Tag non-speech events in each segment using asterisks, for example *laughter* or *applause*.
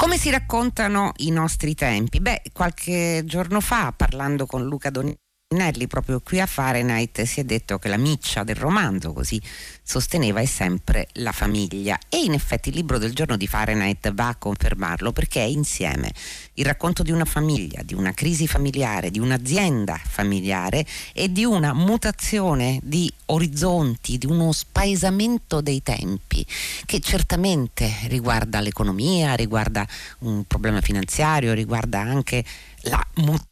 Come si raccontano i nostri tempi? Beh, qualche giorno fa, parlando con Luca Donini, Nelli proprio qui a Fahrenheit si è detto che la miccia del romanzo, così sosteneva, è sempre la famiglia. E in effetti il libro del giorno di Fahrenheit va a confermarlo perché è insieme il racconto di una famiglia, di una crisi familiare, di un'azienda familiare e di una mutazione di orizzonti, di uno spaesamento dei tempi che certamente riguarda l'economia, riguarda un problema finanziario, riguarda anche la mutazione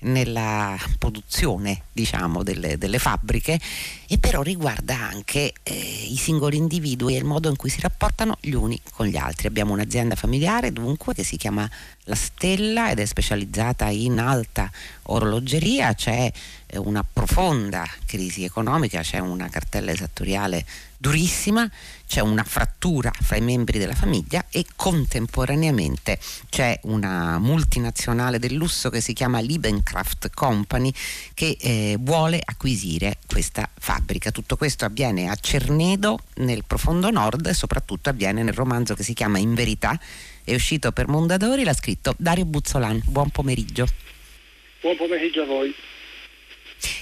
nella produzione diciamo delle, delle, fabbriche e però riguarda anche eh, i singoli individui e il modo in cui si rapportano gli uni con gli altri. Abbiamo un'azienda familiare dunque che si chiama La Stella ed è specializzata in alta orologeria. C'è eh, una profonda crisi economica c'è una cartella esattoriale durissima, c'è una frattura fra i membri della famiglia e contemporaneamente c'è una multinazionale del lusso che si chiama Liebenkraft Company che eh, vuole acquisire questa fabbrica. Tutto questo avviene a Cernedo nel profondo nord e soprattutto avviene nel romanzo che si chiama In verità, è uscito per Mondadori, l'ha scritto Dario Buzzolan. Buon pomeriggio. Buon pomeriggio a voi.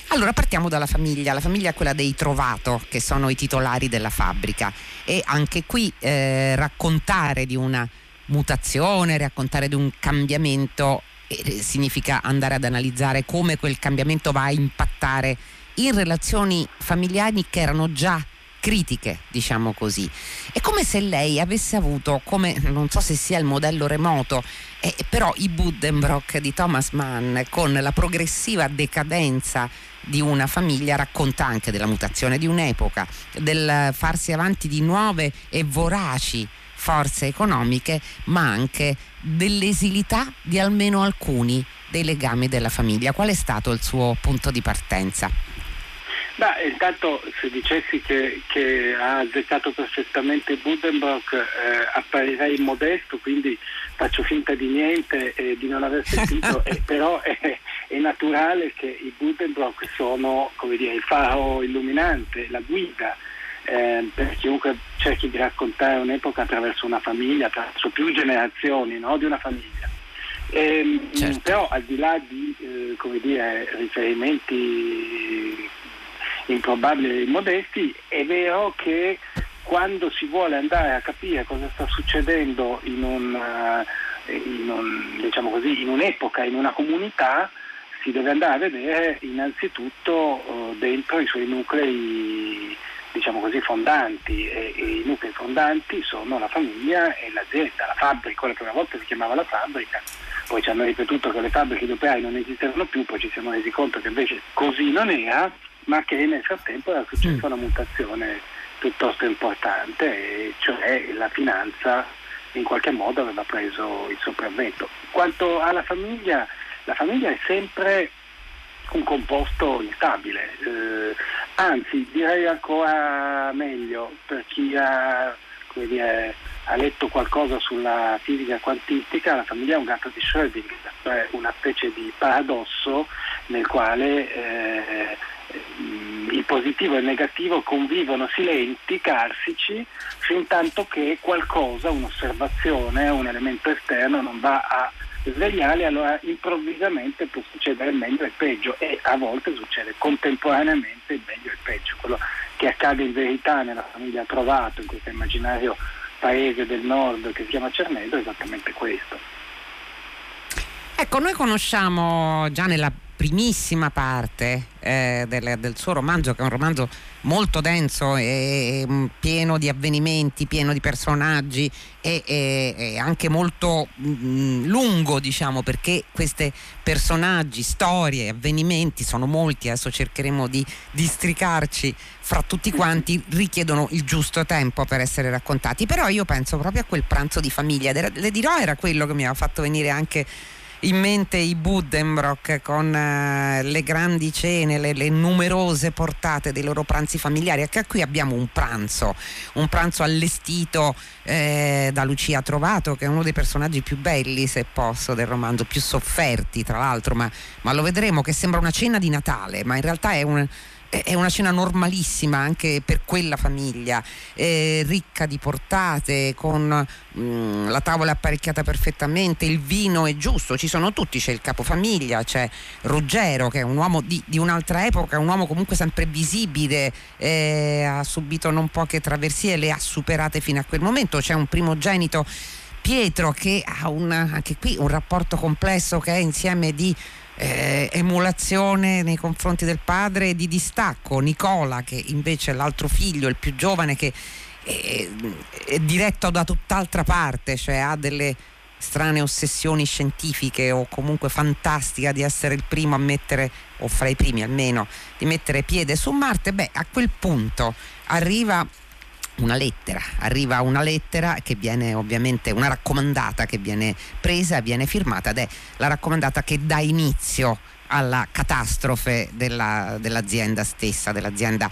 Allora partiamo dalla famiglia, la famiglia è quella dei Trovato che sono i titolari della fabbrica. E anche qui eh, raccontare di una mutazione, raccontare di un cambiamento eh, significa andare ad analizzare come quel cambiamento va a impattare in relazioni familiari che erano già critiche, diciamo così. È come se lei avesse avuto, come non so se sia il modello remoto, eh, però i Buddenbrock di Thomas Mann con la progressiva decadenza di una famiglia racconta anche della mutazione di un'epoca, del farsi avanti di nuove e voraci forze economiche, ma anche dell'esilità di almeno alcuni dei legami della famiglia. Qual è stato il suo punto di partenza? Beh, intanto se dicessi che, che ha azzeccato perfettamente Buddenbrock eh, apparirei modesto, quindi faccio finta di niente e di non aver sentito, *laughs* eh, però è, è, naturale che i Buddenbrock sono come dire, il faro illuminante, la guida eh, per chiunque cerchi di raccontare un'epoca attraverso una famiglia, attraverso più generazioni no, di una famiglia. E, ehm, certo. Però al di là di eh, dire, riferimenti improbabili e immodesti, è vero che quando si vuole andare a capire cosa sta succedendo in, un, eh, in, un, diciamo così, in un'epoca, in una comunità, si deve andare a vedere innanzitutto uh, dentro i suoi nuclei diciamo così, fondanti. E, e, i nuclei fondanti sono la famiglia e l'azienda, la fabbrica, quella che una volta si chiamava la fabbrica, poi ci hanno ripetuto che le fabbriche di operai non esistevano più, poi ci siamo resi conto che invece così non era ma che nel frattempo era successa mm. una mutazione piuttosto importante, cioè la finanza in qualche modo aveva preso il sopravvento. Quanto alla famiglia, la famiglia è sempre un composto instabile, eh, anzi direi ancora meglio per chi ha, dire, ha, letto qualcosa sulla fisica quantistica, la famiglia è un gatto di Schrödinger, cioè una specie di paradosso nel quale eh, il positivo e il negativo convivono silenti, carsici, fin tanto che qualcosa, un'osservazione, un elemento esterno non va a svegliare, allora improvvisamente può succedere il meglio e il peggio e a volte succede contemporaneamente il meglio e il peggio. Quello che accade in verità nella famiglia Trovato, in questo immaginario paese del nord che si chiama Cernedo, è esattamente questo. Ecco, noi conosciamo già nella primissima parte eh, del, del, suo romanzo, che è un romanzo molto denso e, e pieno di avvenimenti, pieno di personaggi e, e, e anche molto mh, mm, lungo, diciamo, perché questi personaggi, storie, avvenimenti sono molti, adesso cercheremo di districarci fra tutti quanti, richiedono il giusto tempo per essere raccontati. Però io penso proprio a quel pranzo di famiglia, le dirò era quello che mi aveva fatto venire anche in mente i Buddenbrock con uh, le grandi cene, le, le, numerose portate dei loro pranzi familiari. Anche qui abbiamo un pranzo, un pranzo allestito eh, da Lucia Trovato, che è uno dei personaggi più belli, se posso, del romanzo, più sofferti tra l'altro, ma, ma lo vedremo che sembra una cena di Natale, ma in realtà è un è una cena normalissima anche per quella famiglia, eh, ricca di portate, con mh, mm, la tavola apparecchiata perfettamente, il vino è giusto, ci sono tutti, c'è il capofamiglia, c'è Ruggero che è un uomo di, di un'altra epoca, un uomo comunque sempre visibile, eh, ha subito non poche traversie, le ha superate fino a quel momento, c'è un primogenito Pietro che ha un, anche qui un rapporto complesso che è insieme di eh, emulazione nei confronti del padre e di distacco. Nicola, che invece è l'altro figlio, il più giovane, che è, è diretto da tutt'altra parte, cioè ha delle strane ossessioni scientifiche o comunque fantastica di essere il primo a mettere, o fra i primi almeno, di mettere piede su Marte, beh a quel punto arriva una lettera, arriva una lettera che viene ovviamente una raccomandata che viene presa, viene firmata ed è la raccomandata che dà inizio alla catastrofe della, dell'azienda stessa, dell'azienda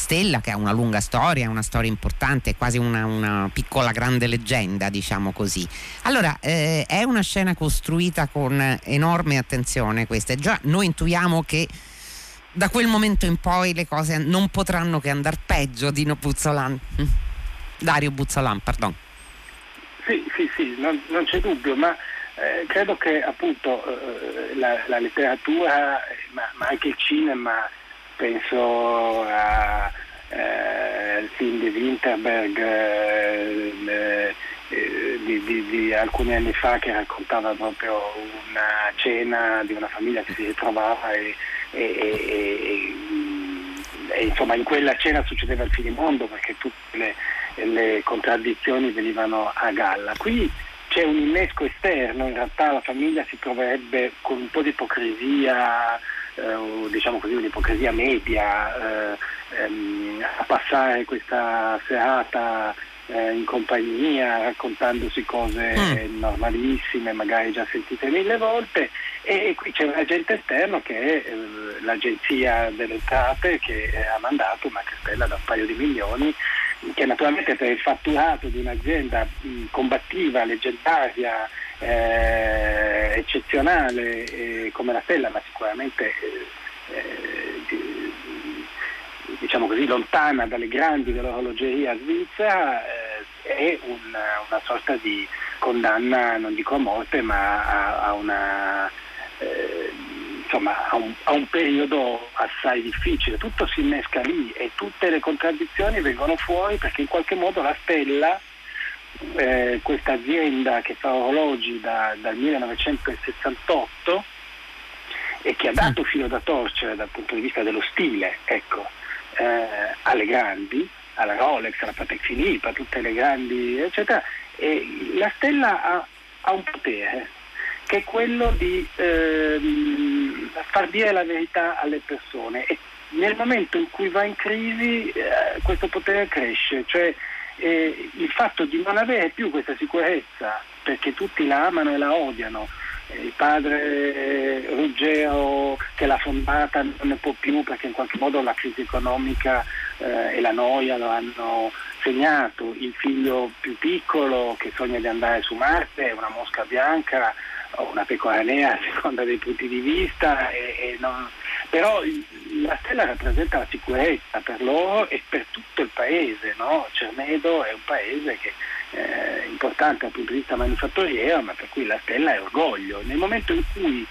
Stella che ha una lunga storia, una storia importante, quasi una, una piccola grande leggenda, diciamo così. Allora, eh, è una scena costruita con enorme attenzione questa e già noi intuiamo che da quel momento in poi le cose non potranno che andare peggio Dino Buzzolan. Mm. Dario Buzzolan, pardon. Sì, sì, sì, non, non c'è dubbio, ma eh, credo che appunto eh, la, la, letteratura, ma, ma, anche il cinema, penso al eh, film di Winterberg eh, eh, di, di, di, alcuni anni fa che raccontava proprio una cena di una famiglia che si ritrovava e e, e, e, insomma in quella cena succedeva il finimondo perché tutte le, le contraddizioni venivano a galla. Qui c'è un innesco esterno, in realtà la famiglia si troverebbe con un po' di ipocrisia, eh, diciamo così un'ipocrisia media, eh, ehm, a passare questa serata eh, in compagnia, raccontandosi cose mm. normalissime, magari già sentite mille volte e, qui c'è un agente esterno che è eh, l'agenzia delle entrate che ha mandato una cartella da un paio di milioni che naturalmente per il fatturato di un'azienda combattiva, leggendaria, eh, eccezionale eh, come la Stella, ma sicuramente eh, eh diciamo così, lontana dalle grandi dell'orologeria svizzera, eh, è una, una, sorta di condanna, non dico a morte, ma a, a una eh, insomma, a un, a un, periodo assai difficile. Tutto si innesca lì e tutte le contraddizioni vengono fuori perché in qualche modo la stella, eh, questa azienda che fa orologi da, dal 1968 e che ha dato filo da torcere dal punto di vista dello stile ecco, eh, alle grandi, alla Rolex, alla Patek Philippe, a tutte le grandi, eccetera, e la stella ha, ha un potere che è quello di ehm, far dire la verità alle persone. E nel momento in cui va in crisi eh, questo potere cresce, cioè eh, il fatto di non avere più questa sicurezza perché tutti la amano e la odiano, eh, il padre Ruggero che l'ha fondata non ne può più perché in qualche modo la crisi economica eh, e la noia lo hanno segnato, il figlio più piccolo che sogna di andare su Marte una mosca bianca una pecora nera *laughs* a seconda dei punti di vista, e, e non... però la stella rappresenta la sicurezza per loro e per tutto il paese. No? Cernedo è un paese che è importante dal punto di vista manifatturiero, ma per cui la stella è orgoglio. Nel momento in cui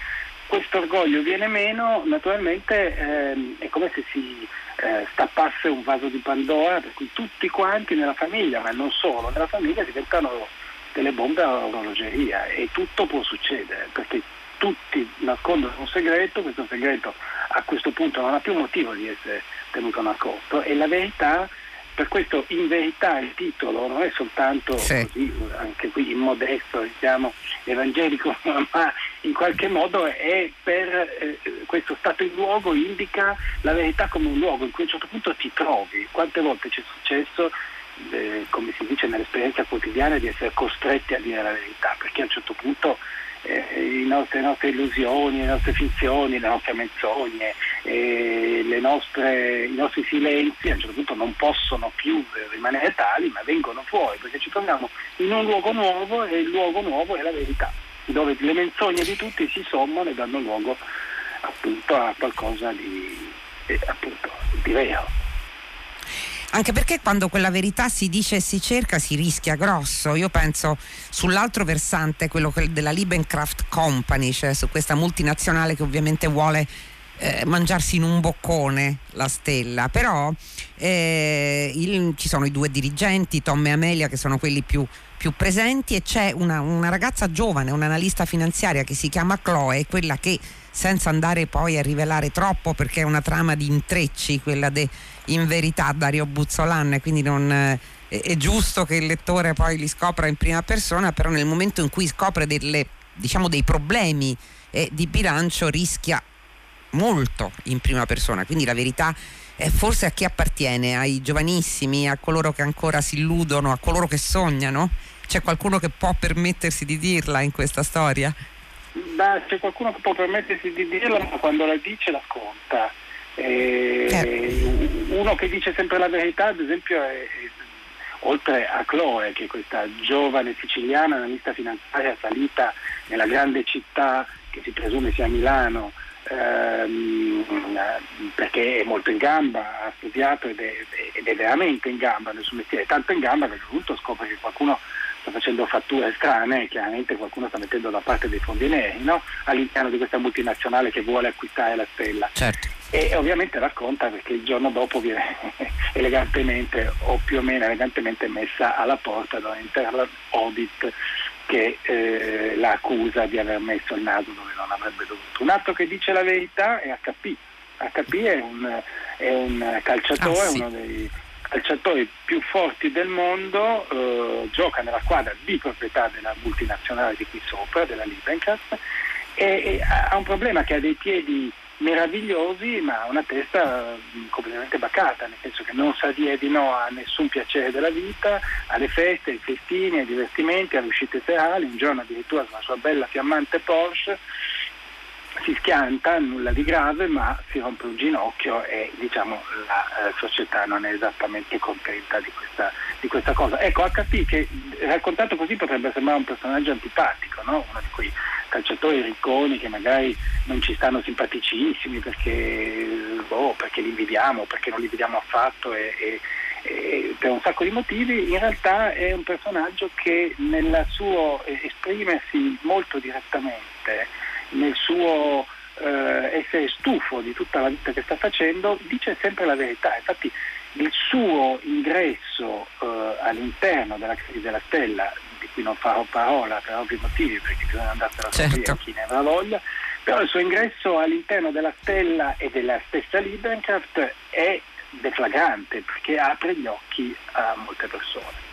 questo orgoglio viene meno, naturalmente ehm, è come se si eh, stappasse un vaso di Pandora, per cui tutti quanti nella famiglia, ma non solo, nella famiglia diventano delle bombe all'orologeria e tutto può succedere perché tutti nascondono un segreto, questo segreto a questo punto non ha più motivo di essere tenuto nascosto. E la verità, per questo in verità il titolo non è soltanto sì. così, anche qui immodesto, diciamo evangelico, *laughs* ma in qualche modo è per eh, questo stato in luogo indica la verità come un luogo in cui a un certo punto ti trovi. Quante volte ci è successo eh, come si dice nell'esperienza quotidiana, di essere costretti a dire la verità, perché a un certo punto eh, nostre, le nostre illusioni, le nostre finzioni, le nostre menzogne, eh, le nostre, i nostri silenzi a un certo punto non possono più rimanere tali, ma vengono fuori, perché ci troviamo in un luogo nuovo e il luogo nuovo è la verità, dove le menzogne di tutti si sommano e danno luogo appunto a qualcosa di eh, appunto di vero. Anche perché quando quella verità si dice e si cerca si rischia grosso. Io penso sull'altro versante, quello della Liebencraft Company, cioè su questa multinazionale che ovviamente vuole eh, mangiarsi in un boccone la stella, però eh, il, ci sono i due dirigenti, Tom e Amelia, che sono quelli più, più presenti e c'è una, una ragazza giovane, un'analista finanziaria che si chiama Chloe, quella che senza andare poi a rivelare troppo perché è una trama di intrecci, quella de in verità Dario Buzzolan, quindi non, eh, è giusto che il lettore poi li scopra in prima persona, però nel momento in cui scopre delle, diciamo, dei problemi eh, di bilancio rischia molto in prima persona, quindi la verità è forse a chi appartiene, ai giovanissimi, a coloro che ancora si illudono, a coloro che sognano. C'è qualcuno che può permettersi di dirla in questa storia? Beh, c'è qualcuno che può permettersi di dirla, ma quando la dice la sconta. Eh. Uno che dice sempre la verità, ad esempio, è, oltre a Chloe, che è questa giovane siciliana analista finanziaria salita nella grande città che si presume sia Milano, ehm, perché è molto in gamba, ha studiato ed è, ed è, veramente in gamba nel suo mestiere, tanto in gamba che a un punto scopre che qualcuno sta facendo fatture strane chiaramente qualcuno sta mettendo da parte dei fondi neri no? all'interno di questa multinazionale che vuole acquistare la stella. Certo. E ovviamente racconta perché il giorno dopo viene *laughs* elegantemente o più o meno elegantemente messa alla porta da un internal audit che eh, la accusa di aver messo il naso dove non avrebbe dovuto. Un altro che dice la verità è HP. HP è un, è un calciatore, ah, sì. uno dei calciatori più forti del mondo, eh, gioca nella squadra di proprietà della multinazionale di qui sopra, della Liebencast, e, e ha un problema che ha dei piedi meravigliosi ma una testa mm, completamente bacata, nel senso che non sa dire di no a nessun piacere della vita, alle feste, ai festini, ai divertimenti, alle uscite serali, un giorno addirittura con la sua bella fiammante Porsche si schianta, nulla di grave, ma si rompe un ginocchio e diciamo, la eh, società non è esattamente contenta di questa, di questa, cosa. Ecco, HP che raccontato così potrebbe sembrare un personaggio antipatico, no? uno di quei calciatori ricconi che magari non ci stanno simpaticissimi perché, boh, perché li invidiamo, perché non li vediamo affatto e, e, e per un sacco di motivi, in realtà è un personaggio che nel suo esprimersi molto direttamente nel suo eh, essere stufo di tutta la vita che sta facendo, dice sempre la verità. Infatti il suo ingresso eh, all'interno della crisi della stella, di cui non farò parola per ovvi motivi, perché bisogna andarsela a certo. chi ne avrà voglia, però il suo ingresso all'interno della stella e della stessa Liebencraft è deflagrante perché apre gli occhi a molte persone.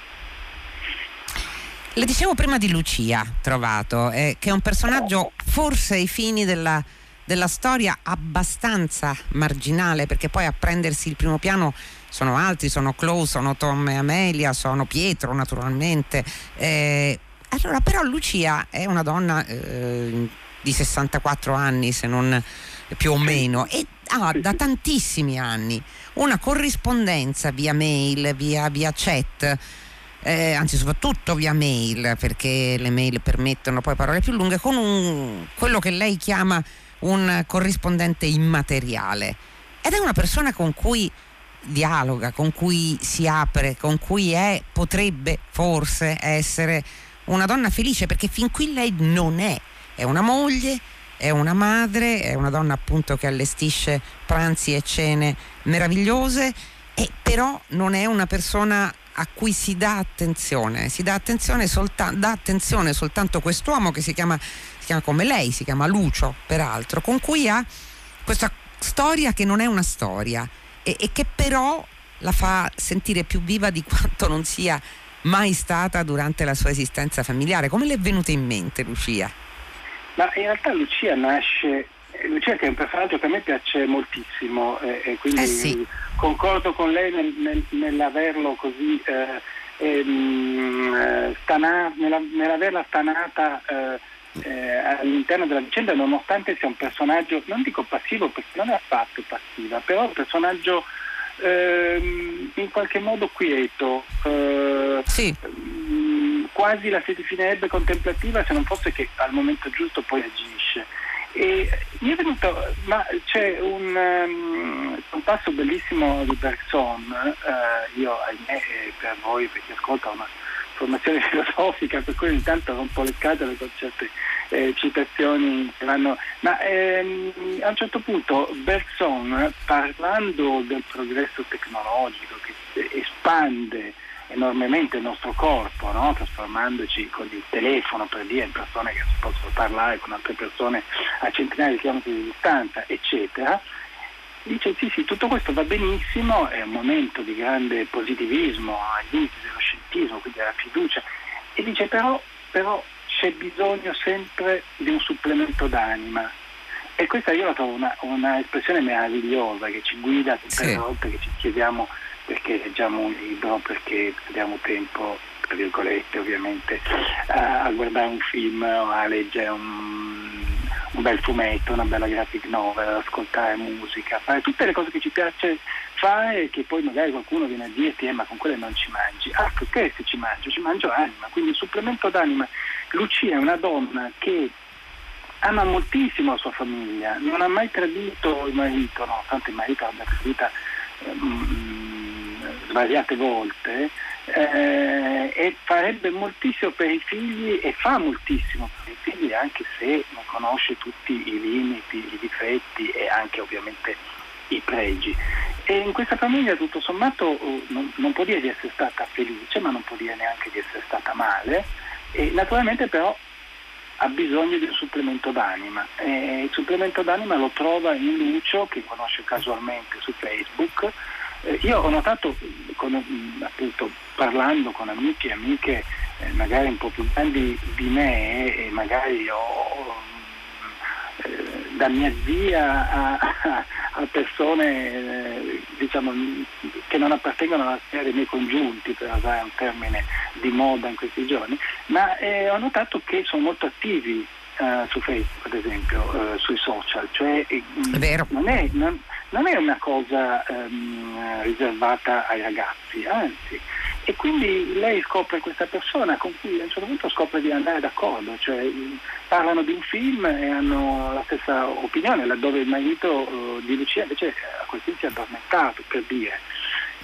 Le dicevo prima di Lucia Trovato, eh, che è un personaggio forse ai fini della, della storia abbastanza marginale, perché poi a prendersi il primo piano sono altri, sono Chloe, sono Tom e Amelia, sono Pietro naturalmente. Eh, allora, però Lucia è una donna eh, di 64 anni, se non più o meno, e ha da tantissimi anni una corrispondenza via mail, via, via chat eh, anzi soprattutto via mail, perché le mail permettono poi parole più lunghe, con un, quello che lei chiama un corrispondente immateriale. Ed è una persona con cui dialoga, con cui si apre, con cui è, potrebbe forse essere una donna felice, perché fin qui lei non è, è una moglie, è una madre, è una donna appunto che allestisce pranzi e cene meravigliose, e però non è una persona a cui si dà attenzione, si dà attenzione, solta- dà attenzione soltanto quest'uomo che si chiama, si chiama come lei, si chiama Lucio peraltro, con cui ha questa storia che non è una storia e, e che però la fa sentire più viva di quanto non sia mai stata durante la sua esistenza familiare. Come le è venuta in mente Lucia? Ma in realtà Lucia nasce Lucia che è un personaggio che a me piace moltissimo eh, e quindi eh sì. concordo con lei nel, nel, nell'averlo così eh, ehm, eh, stana, nella, nell'averla stanata eh, eh, all'interno della vicenda nonostante sia un personaggio, non dico passivo perché non è affatto passiva, però un personaggio ehm, in qualche modo quieto. Sì mm, quasi la si definerebbe contemplativa se non fosse che al momento giusto poi agisce E mi è venuto, ma c'è un, um, un passo bellissimo di Bergson, uh, io ahimè per voi, per chi ascolta una formazione *laughs* filosofica, per cui intanto rompo le scatole con certe eh, citazioni che vanno. Ma ehm, a un certo punto Bergson, parlando del progresso tecnologico che espande enormemente il nostro corpo, no? trasformandoci con il telefono per dire in persone che possono parlare con altre persone a centinaia di chilometri di distanza, eccetera, dice sì sì, tutto questo va benissimo, è un momento di grande positivismo ai limiti dello scientismo, quindi della fiducia, e dice però, però c'è bisogno sempre di un supplemento d'anima. E questa io la trovo una, una espressione meravigliosa che ci guida tutte sì. le volte che ci chiediamo perché leggiamo un libro, perché abbiamo tempo, tra virgolette ovviamente, a, a guardare un film o a leggere un, un, bel fumetto, una bella graphic novel, ascoltare musica, fare tutte le cose che ci piace fare e che poi magari qualcuno viene a dirti eh, ma con quelle non ci mangi. Ah, perché se ci mangio? Ci mangio anima, quindi il supplemento d'anima. Lucia è una donna che ama moltissimo la sua famiglia, non ha mai tradito il marito, nonostante il marito abbia tradita ehm, svariate volte eh, e farebbe moltissimo per i figli e fa moltissimo per i figli anche se non conosce tutti i limiti, i difetti e anche ovviamente i pregi. E in questa famiglia tutto sommato uh, non, non, può dire di essere stata felice, ma non può dire neanche di essere stata male e naturalmente però ha bisogno di un supplemento d'anima. E il supplemento d'anima lo trova in Lucio, che conosce casualmente su Facebook, eh, io ho notato, con, mm, appunto, parlando con amici e amiche eh, magari un po' più grandi di me e magari ho, eh, da mia zia a, a persone eh, diciamo, che non appartengono alla sfera dei miei congiunti, per usare un termine di moda in questi giorni, ma eh, ho notato che sono molto attivi Uh, su Facebook ad esempio, uh, sui social, cioè è non, è, non, non, è, una cosa um, riservata ai ragazzi, anzi, e quindi lei scopre questa persona con cui a un certo punto scopre di andare d'accordo, cioè parlano di un film e hanno la stessa opinione, laddove il marito uh, di Lucia invece a questo si è addormentato, per dire.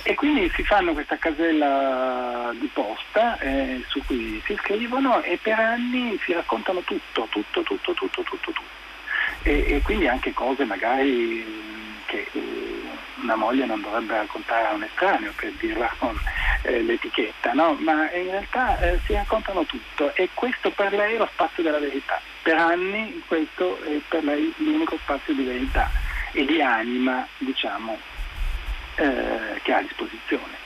E quindi si fanno questa casella di posta eh, su cui si iscrivono e per anni si raccontano tutto, tutto, tutto, tutto, tutto, tutto. E, e quindi anche cose magari che eh, una moglie non dovrebbe raccontare a un estraneo per dirla con eh, l'etichetta, no? ma in realtà eh, si raccontano tutto e questo per lei è lo spazio della verità. Per anni questo è per lei l'unico spazio di verità e di anima, diciamo, eh, che ha a disposizione.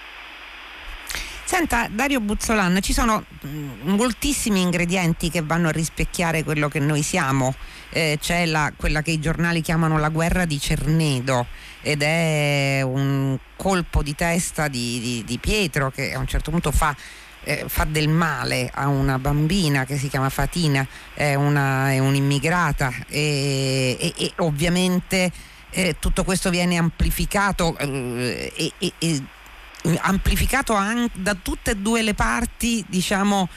Senta, Dario Buzzolan, ci sono mm, moltissimi ingredienti che vanno a rispecchiare quello che noi siamo. Eh, c'è la, quella che i giornali chiamano la guerra di Cernedo ed è un colpo di testa di, di, di Pietro che a un certo punto fa, eh, fa, del male a una bambina che si chiama Fatina, è, una, è un'immigrata e, e, e ovviamente eh, tutto questo viene amplificato eh, e, amplificato anche da tutte e due le parti, diciamo,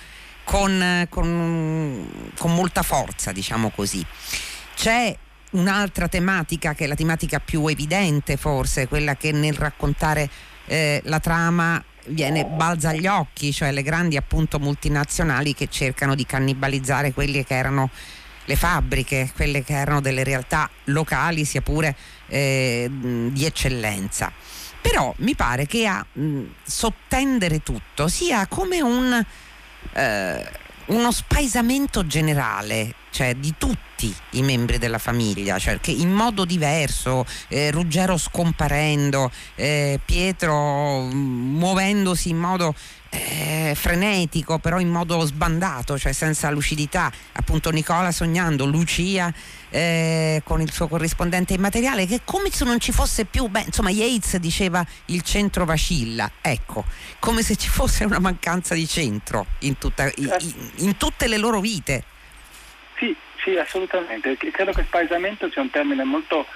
con, con, con molta forza, diciamo così. C'è un'altra tematica che è la tematica più evidente forse, quella che nel raccontare eh, la trama viene balza agli occhi, cioè le grandi appunto multinazionali che cercano di cannibalizzare quelli che erano le fabbriche, quelle che erano delle realtà locali, sia pure eh, di eccellenza. Però mi pare che a mh, sottendere tutto sia come un, eh, uno spaesamento generale, cioè di tutti i membri della famiglia, cioè che in modo diverso, eh, Ruggero scomparendo, eh, Pietro muovendosi in modo eh, frenetico, però in modo sbandato, cioè senza lucidità. Appunto Nicola sognando, Lucia eh, con il suo corrispondente immateriale, che come se non ci fosse più, beh, insomma Yates diceva il centro vacilla, ecco, come se ci fosse una mancanza di centro in, tutta, in, in tutte le loro vite. Sì, sì, assolutamente. Credo che spaesamento sia un termine molto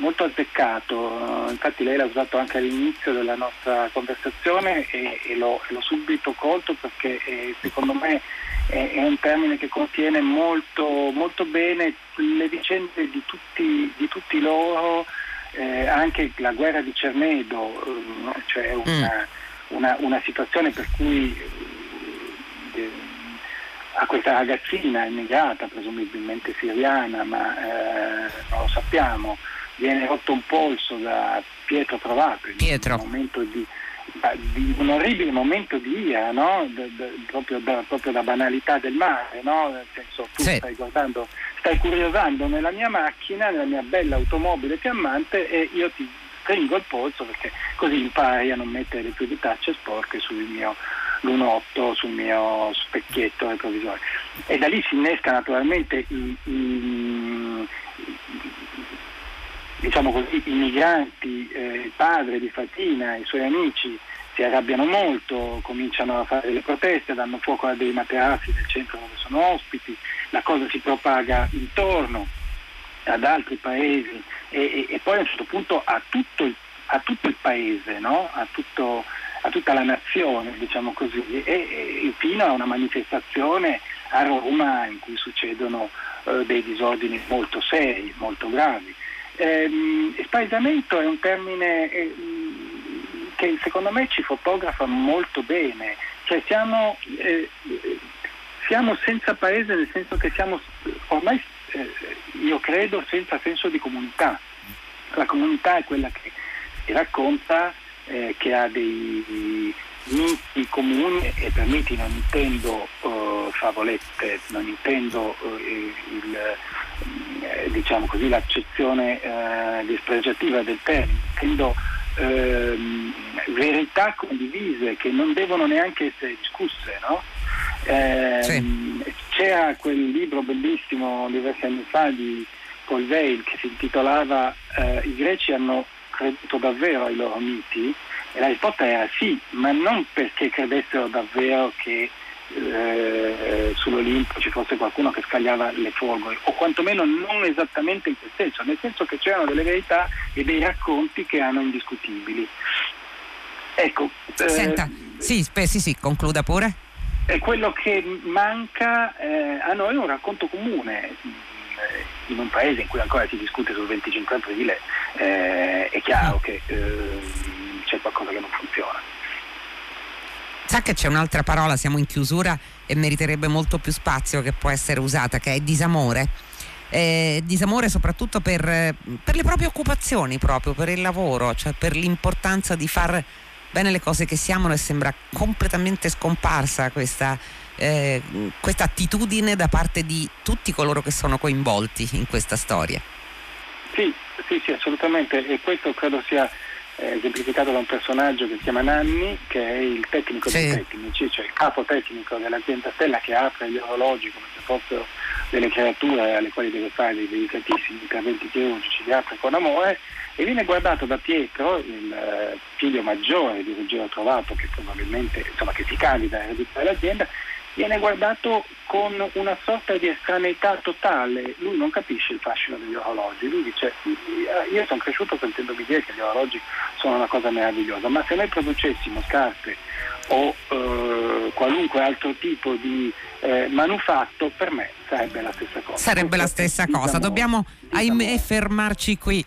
molto azzeccato, infatti lei l'ha usato anche all'inizio della nostra conversazione e, e l'ho, l'ho, subito colto perché eh, secondo me è, è, un termine che contiene molto, molto bene le vicende di tutti, di tutti loro, eh, anche la guerra di Cernedo, eh, cioè una, mm. una, una, situazione per cui eh, a questa ragazzina immigrata, presumibilmente siriana, ma eh, non lo sappiamo, viene rotto un polso da Pietro Trovato Pietro. in un momento di, di un orribile momento di ira, no? d- d- proprio, da, proprio, da, banalità del mare, no? nel senso tu sì. stai guardando, stai curiosando nella mia macchina, nella mia bella automobile fiammante e io ti stringo il polso perché così impari a non mettere le tue ditacce sporche sul mio lunotto, sul mio specchietto retrovisore. E da lì si innesca naturalmente i, i, diciamo così, i migranti, eh, il padre di Fatina, i suoi amici si arrabbiano molto, cominciano a fare delle proteste, danno fuoco a dei materassi del centro dove sono ospiti, la cosa si propaga intorno ad altri paesi e, e, e poi a un certo punto a tutto il, a tutto il paese, no? a, tutto, a, tutta la nazione, diciamo così, e, fino a una manifestazione a Roma in cui succedono eh, dei disordini molto seri, molto gravi. Ehm, spaesamento è un termine eh, che secondo me ci fotografa molto bene, cioè siamo, eh, siamo senza paese nel senso che siamo ormai, eh, io credo, senza senso di comunità. La comunità è quella che si racconta, eh, che ha dei miti comuni e per miti non intendo uh, favolette, non intendo uh, il, eh, diciamo così, l'accezione uh, dispregiativa del termine, intendo ehm, verità condivise che non devono neanche essere discusse. No? Eh, sì. C'era quel libro bellissimo diversi anni fa di Paul Veil che si intitolava I greci hanno creduto davvero ai loro miti e la risposta era sì, ma non perché credessero davvero che eh, sull'Olimpo ci fosse qualcuno che scagliava le folgore, o quantomeno non esattamente in quel senso, nel senso che c'erano delle verità e dei racconti che erano indiscutibili. Ecco, eh, Senta, sì, sì, sì, concluda pure. È quello che manca eh, a noi un racconto comune eh, in un paese in cui ancora si discute sul 25 aprile eh, è chiaro che eh, c'è qualcosa che non funziona. Sa che c'è un'altra parola, siamo in chiusura e meriterebbe molto più spazio che può essere usata, che è disamore. Eh, disamore soprattutto per, per, le proprie occupazioni, proprio per il lavoro, cioè per l'importanza di far bene le cose che siamo e sembra completamente scomparsa questa, eh, questa attitudine da parte di tutti coloro che sono coinvolti in questa storia. Sì, sì, sì, assolutamente e questo credo sia eh, esemplificato da un personaggio che si chiama Nanni, che è il tecnico sì. dei tecnici, cioè il capo tecnico dell'azienda Stella che apre gli orologi come se fossero delle creature alle quali deve fare dei delicatissimi interventi chirurgici, li apre con amore e viene guardato da Pietro, il eh, figlio maggiore di Ruggero Trovato, che probabilmente insomma, che si candida a ereditare l'azienda, viene guardato con una sorta di estraneità totale. Lui non capisce il fascino degli orologi, lui dice io sono cresciuto sentendomi dire che gli orologi sono una cosa meravigliosa, ma se noi producessimo scarpe o eh, qualunque altro tipo di eh, manufatto, per me sarebbe la stessa cosa. Sarebbe la stessa cosa, dobbiamo ahimè fermarci qui.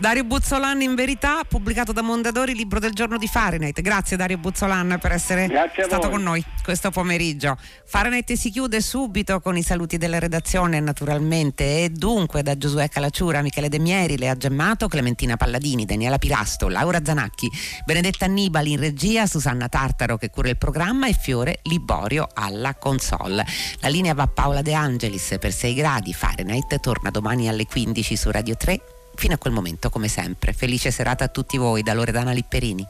Dario Buzzolan in verità, pubblicato da Mondadori, libro del giorno di Fahrenheit. Grazie Dario Buzzolan per essere stato con noi questo pomeriggio. Fahrenheit si chiude subito con i saluti della redazione naturalmente e dunque da Giosuè Calacciura, Michele De Mieri, Lea Gemmato, Clementina Palladini, Daniela Pilasto, Laura Zanacchi, Benedetta Annibali in regia, Susanna Tartaro che cura il programma e Fiore Liborio alla console. La linea va a Paola De Angelis per 6 gradi. Fahrenheit torna domani alle 15 su Radio 3 Fino a quel momento, come sempre, felice serata a tutti voi da Loredana Lipperini.